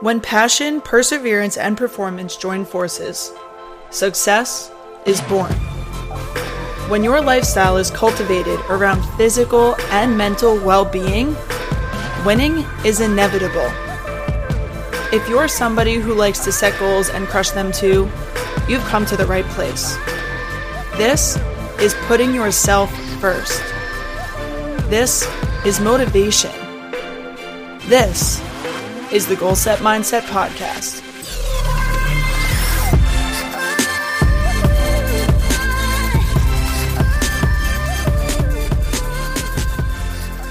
When passion, perseverance, and performance join forces, success is born. When your lifestyle is cultivated around physical and mental well being, winning is inevitable. If you're somebody who likes to set goals and crush them too, you've come to the right place. This is putting yourself first. This is motivation. This is the Goal Set Mindset Podcast.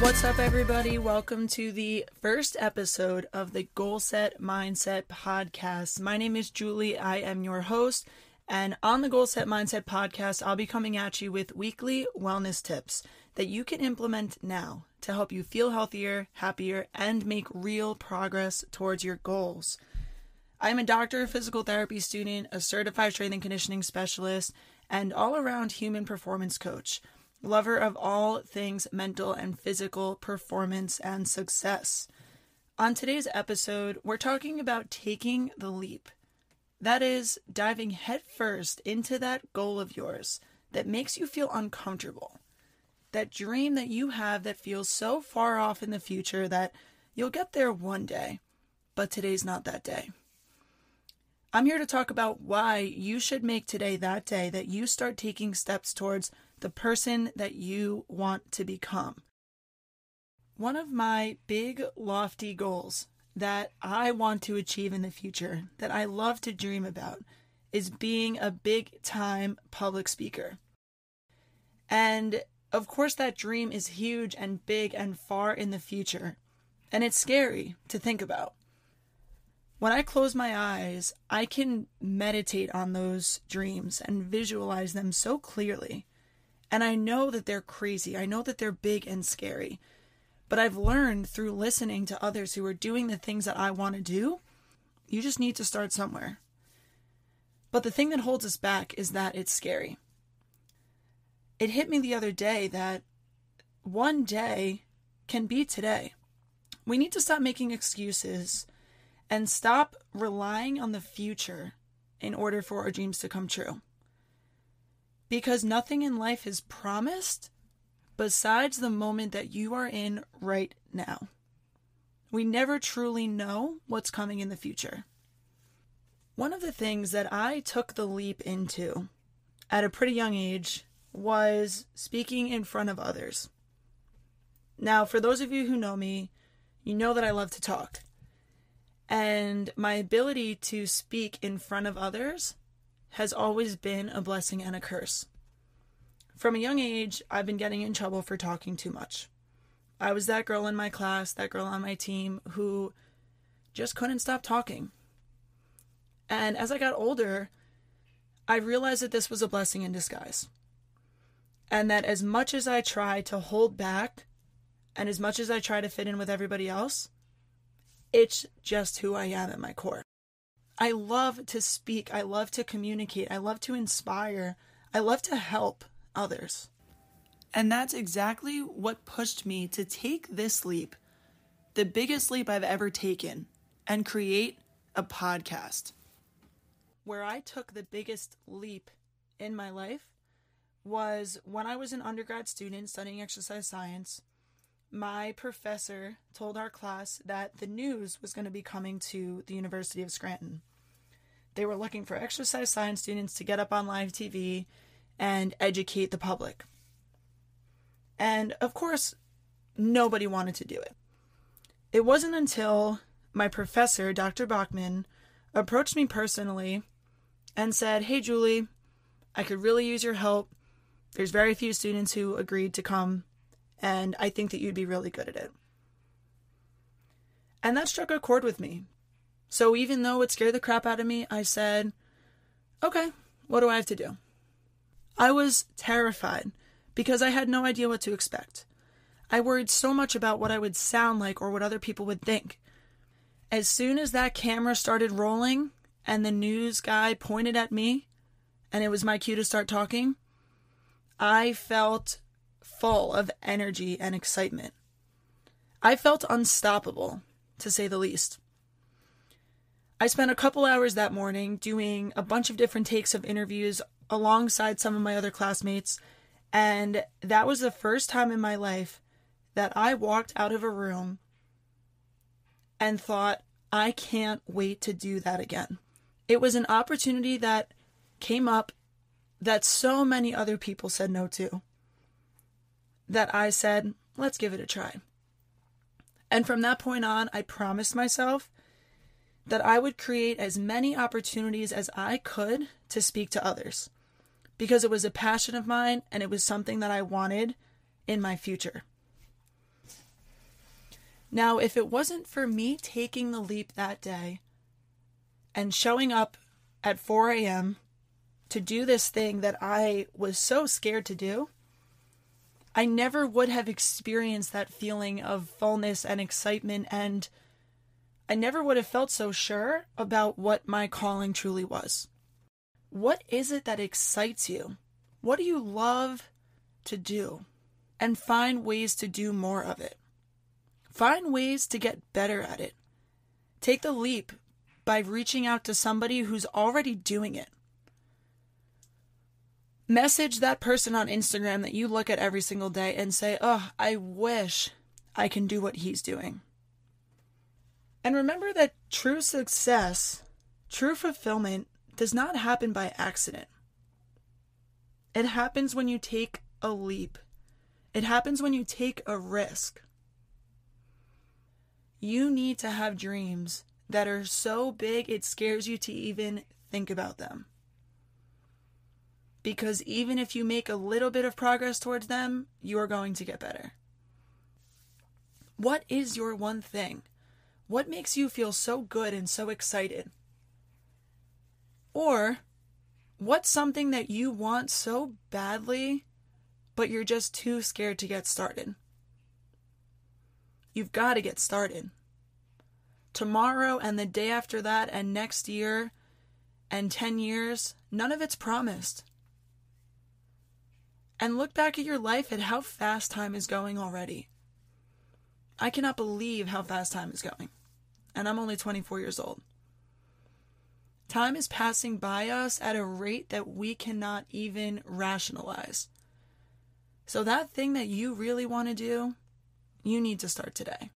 What's up, everybody? Welcome to the first episode of the Goal Set Mindset Podcast. My name is Julie. I am your host. And on the Goal Set Mindset Podcast, I'll be coming at you with weekly wellness tips that you can implement now to help you feel healthier, happier, and make real progress towards your goals. I'm a doctor of physical therapy student, a certified strength and conditioning specialist, and all around human performance coach, lover of all things mental and physical performance and success. On today's episode, we're talking about taking the leap. That is, diving headfirst into that goal of yours that makes you feel uncomfortable that dream that you have that feels so far off in the future that you'll get there one day, but today's not that day. I'm here to talk about why you should make today that day that you start taking steps towards the person that you want to become. One of my big, lofty goals that I want to achieve in the future, that I love to dream about, is being a big time public speaker. And of course, that dream is huge and big and far in the future, and it's scary to think about. When I close my eyes, I can meditate on those dreams and visualize them so clearly. And I know that they're crazy. I know that they're big and scary. But I've learned through listening to others who are doing the things that I want to do, you just need to start somewhere. But the thing that holds us back is that it's scary it hit me the other day that one day can be today. We need to stop making excuses and stop relying on the future in order for our dreams to come true. Because nothing in life is promised besides the moment that you are in right now. We never truly know what's coming in the future. One of the things that I took the leap into at a pretty young age was speaking in front of others. Now, for those of you who know me, you know that I love to talk. And my ability to speak in front of others has always been a blessing and a curse. From a young age, I've been getting in trouble for talking too much. I was that girl in my class, that girl on my team who just couldn't stop talking. And as I got older, I realized that this was a blessing in disguise. And that as much as I try to hold back and as much as I try to fit in with everybody else, it's just who I am at my core. I love to speak. I love to communicate. I love to inspire. I love to help others. And that's exactly what pushed me to take this leap, the biggest leap I've ever taken, and create a podcast. Where I took the biggest leap in my life was when I was an undergrad student studying exercise science, my professor told our class that the news was going to be coming to the University of Scranton. They were looking for exercise science students to get up on live TV and educate the public. And of course, nobody wanted to do it. It wasn't until my professor, Dr. Bachman, approached me personally and said, Hey, Julie, I could really use your help there's very few students who agreed to come, and I think that you'd be really good at it. And that struck a chord with me. So even though it scared the crap out of me, I said, okay, what do I have to do? I was terrified because I had no idea what to expect. I worried so much about what I would sound like or what other people would think. As soon as that camera started rolling and the news guy pointed at me and it was my cue to start talking, I felt full of energy and excitement. I felt unstoppable, to say the least. I spent a couple hours that morning doing a bunch of different takes of interviews alongside some of my other classmates. And that was the first time in my life that I walked out of a room and thought, I can't wait to do that again. It was an opportunity that came up that so many other people said no to. That I said, let's give it a try. And from that point on, I promised myself that I would create as many opportunities as I could to speak to others because it was a passion of mine and it was something that I wanted in my future. Now, if it wasn't for me taking the leap that day and showing up at 4 a.m. to do this thing that I was so scared to do, I never would have experienced that feeling of fullness and excitement, and I never would have felt so sure about what my calling truly was. What is it that excites you? What do you love to do? And find ways to do more of it. Find ways to get better at it. Take the leap by reaching out to somebody who's already doing it. Message that person on Instagram that you look at every single day and say, Oh, I wish I can do what he's doing. And remember that true success, true fulfillment, does not happen by accident. It happens when you take a leap, it happens when you take a risk. You need to have dreams that are so big it scares you to even think about them. Because even if you make a little bit of progress towards them, you are going to get better. What is your one thing? What makes you feel so good and so excited? Or what's something that you want so badly, but you're just too scared to get started? You've got to get started. Tomorrow and the day after that, and next year and 10 years, none of it's promised and look back at your life at how fast time is going already. I cannot believe how fast time is going. And I'm only 24 years old. Time is passing by us at a rate that we cannot even rationalize. So, that thing that you really want to do, you need to start today.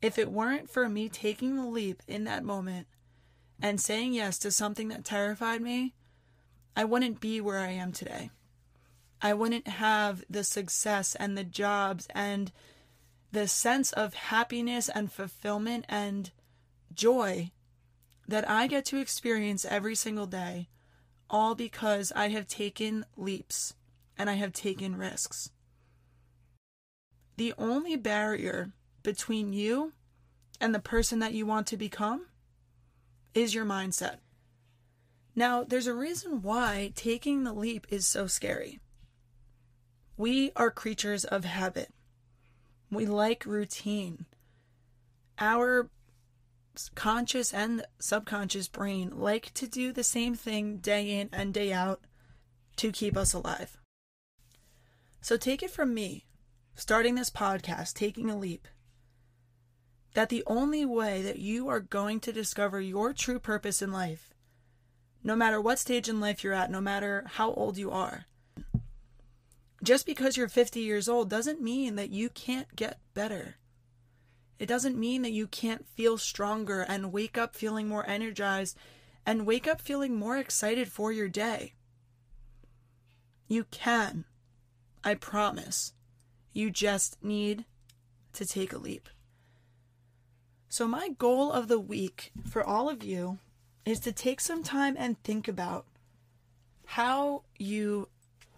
If it weren't for me taking the leap in that moment and saying yes to something that terrified me, I wouldn't be where I am today. I wouldn't have the success and the jobs and the sense of happiness and fulfillment and joy that I get to experience every single day, all because I have taken leaps and I have taken risks. The only barrier between you and the person that you want to become is your mindset. Now, there's a reason why taking the leap is so scary. We are creatures of habit. We like routine. Our conscious and subconscious brain like to do the same thing day in and day out to keep us alive. So take it from me, starting this podcast, taking a leap, that the only way that you are going to discover your true purpose in life, no matter what stage in life you're at, no matter how old you are, just because you're 50 years old doesn't mean that you can't get better. It doesn't mean that you can't feel stronger and wake up feeling more energized and wake up feeling more excited for your day. You can. I promise. You just need to take a leap. So, my goal of the week for all of you is to take some time and think about how you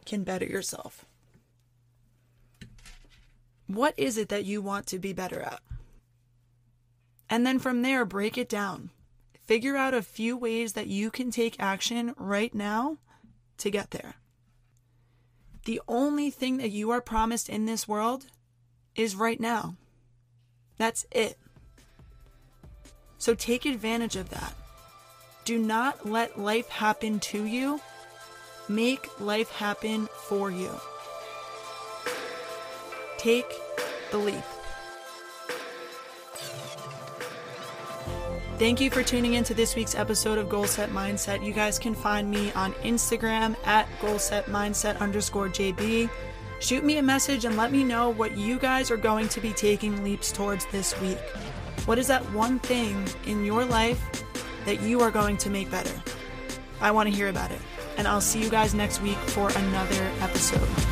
can better yourself. What is it that you want to be better at? And then from there, break it down. Figure out a few ways that you can take action right now to get there. The only thing that you are promised in this world is right now. That's it. So take advantage of that. Do not let life happen to you. Make life happen for you. Take the leap. Thank you for tuning in to this week's episode of Goal Set Mindset. You guys can find me on Instagram at goalsetmindset underscore JB. Shoot me a message and let me know what you guys are going to be taking leaps towards this week. What is that one thing in your life that you are going to make better? I want to hear about it. And I'll see you guys next week for another episode.